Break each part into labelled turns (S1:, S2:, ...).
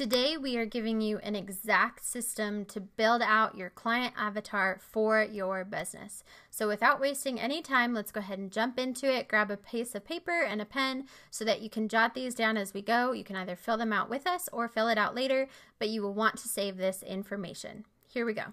S1: Today, we are giving you an exact system to build out your client avatar for your business. So, without wasting any time, let's go ahead and jump into it. Grab a piece of paper and a pen so that you can jot these down as we go. You can either fill them out with us or fill it out later, but you will want to save this information. Here we go.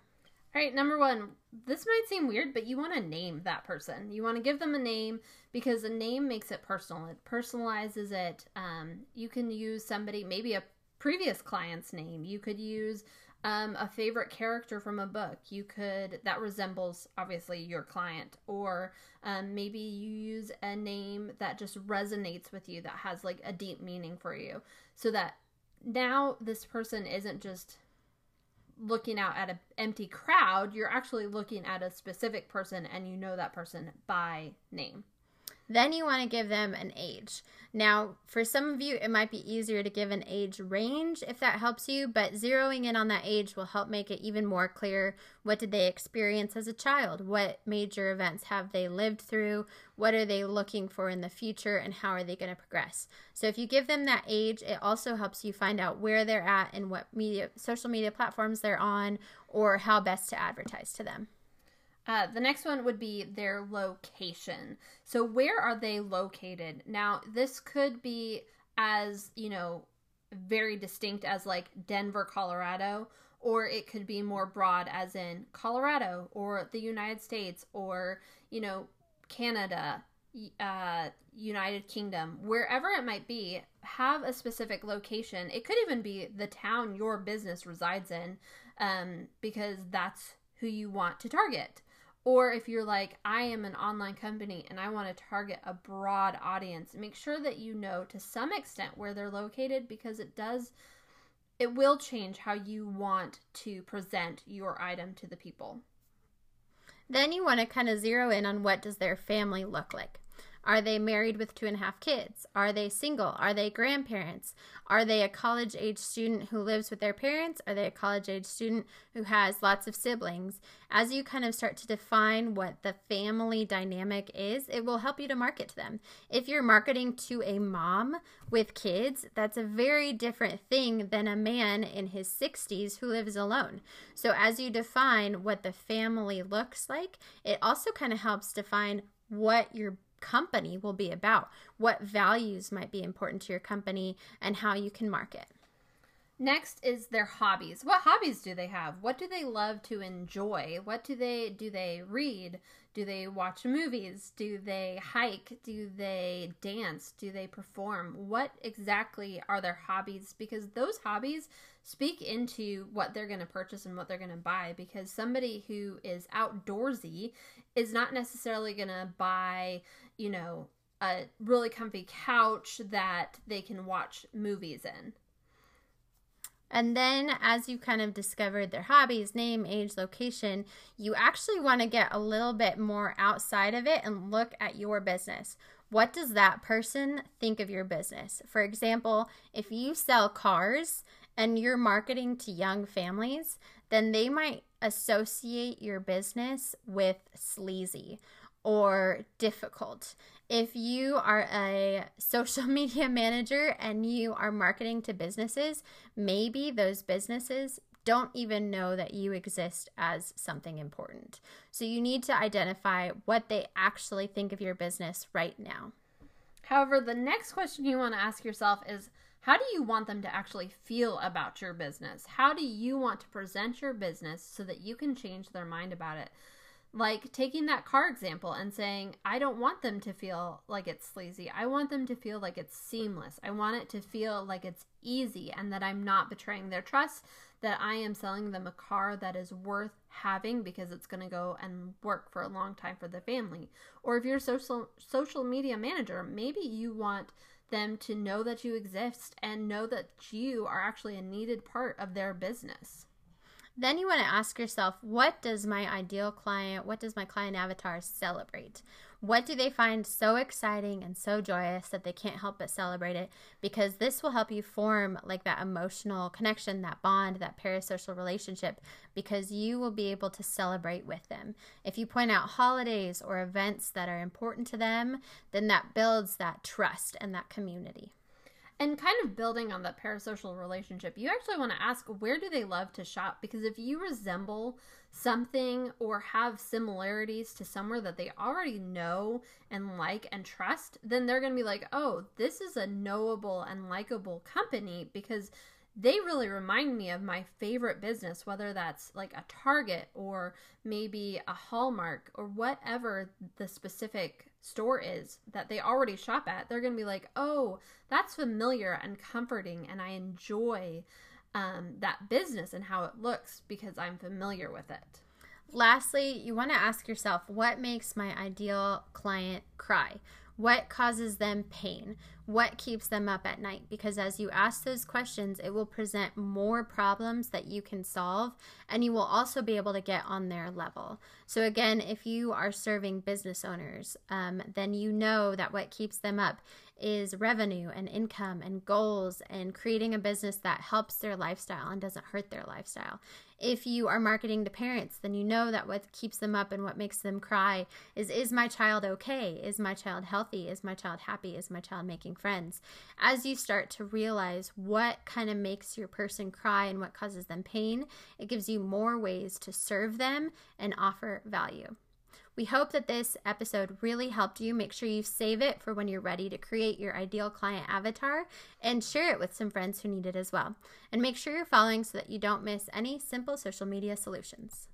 S1: All
S2: right, number one, this might seem weird, but you want to name that person. You want to give them a name because a name makes it personal. It personalizes it. Um, you can use somebody, maybe a previous client's name. You could use um, a favorite character from a book. You could, that resembles obviously your client, or um, maybe you use a name that just resonates with you, that has like a deep meaning for you, so that now this person isn't just looking out at an empty crowd, you're actually looking at a specific person and you know that person by name.
S1: Then you want to give them an age. Now, for some of you, it might be easier to give an age range if that helps you, but zeroing in on that age will help make it even more clear what did they experience as a child? What major events have they lived through? What are they looking for in the future and how are they going to progress? So if you give them that age, it also helps you find out where they're at and what media social media platforms they're on or how best to advertise to them.
S2: Uh, the next one would be their location. So, where are they located? Now, this could be as, you know, very distinct as like Denver, Colorado, or it could be more broad as in Colorado or the United States or, you know, Canada, uh, United Kingdom, wherever it might be, have a specific location. It could even be the town your business resides in, um, because that's who you want to target. Or if you're like, I am an online company and I want to target a broad audience, make sure that you know to some extent where they're located because it does, it will change how you want to present your item to the people.
S1: Then you want to kind of zero in on what does their family look like. Are they married with two and a half kids? Are they single? Are they grandparents? Are they a college age student who lives with their parents? Are they a college age student who has lots of siblings? As you kind of start to define what the family dynamic is, it will help you to market to them. If you're marketing to a mom with kids, that's a very different thing than a man in his 60s who lives alone. So, as you define what the family looks like, it also kind of helps define what your company will be about, what values might be important to your company, and how you can market.
S2: Next is their hobbies. What hobbies do they have? What do they love to enjoy? What do they do they read? Do they watch movies? Do they hike? Do they dance? Do they perform? What exactly are their hobbies? Because those hobbies speak into what they're going to purchase and what they're going to buy. Because somebody who is outdoorsy is not necessarily going to buy, you know, a really comfy couch that they can watch movies in.
S1: And then, as you kind of discovered their hobbies, name, age, location, you actually want to get a little bit more outside of it and look at your business. What does that person think of your business? For example, if you sell cars and you're marketing to young families, then they might associate your business with sleazy or difficult. If you are a social media manager and you are marketing to businesses, maybe those businesses don't even know that you exist as something important. So you need to identify what they actually think of your business right now.
S2: However, the next question you want to ask yourself is how do you want them to actually feel about your business? How do you want to present your business so that you can change their mind about it? Like taking that car example and saying, I don't want them to feel like it's sleazy. I want them to feel like it's seamless. I want it to feel like it's easy and that I'm not betraying their trust, that I am selling them a car that is worth having because it's going to go and work for a long time for the family. Or if you're a social social media manager, maybe you want them to know that you exist and know that you are actually a needed part of their business.
S1: Then you want to ask yourself, what does my ideal client, what does my client avatar celebrate? What do they find so exciting and so joyous that they can't help but celebrate it? Because this will help you form like that emotional connection, that bond, that parasocial relationship, because you will be able to celebrate with them. If you point out holidays or events that are important to them, then that builds that trust and that community.
S2: And kind of building on that parasocial relationship, you actually want to ask where do they love to shop? Because if you resemble something or have similarities to somewhere that they already know and like and trust, then they're going to be like, oh, this is a knowable and likable company because they really remind me of my favorite business, whether that's like a Target or maybe a Hallmark or whatever the specific store is that they already shop at. They're going to be like, oh, that's familiar and comforting, and I enjoy um, that business and how it looks because I'm familiar with it.
S1: Lastly, you want to ask yourself what makes my ideal client cry? What causes them pain? What keeps them up at night? Because as you ask those questions, it will present more problems that you can solve, and you will also be able to get on their level. So, again, if you are serving business owners, um, then you know that what keeps them up is revenue and income and goals and creating a business that helps their lifestyle and doesn't hurt their lifestyle. If you are marketing to parents, then you know that what keeps them up and what makes them cry is is my child okay? Is my child healthy? Is my child happy? Is my child making friends? As you start to realize what kind of makes your person cry and what causes them pain, it gives you more ways to serve them and offer value. We hope that this episode really helped you. Make sure you save it for when you're ready to create your ideal client avatar and share it with some friends who need it as well. And make sure you're following so that you don't miss any simple social media solutions.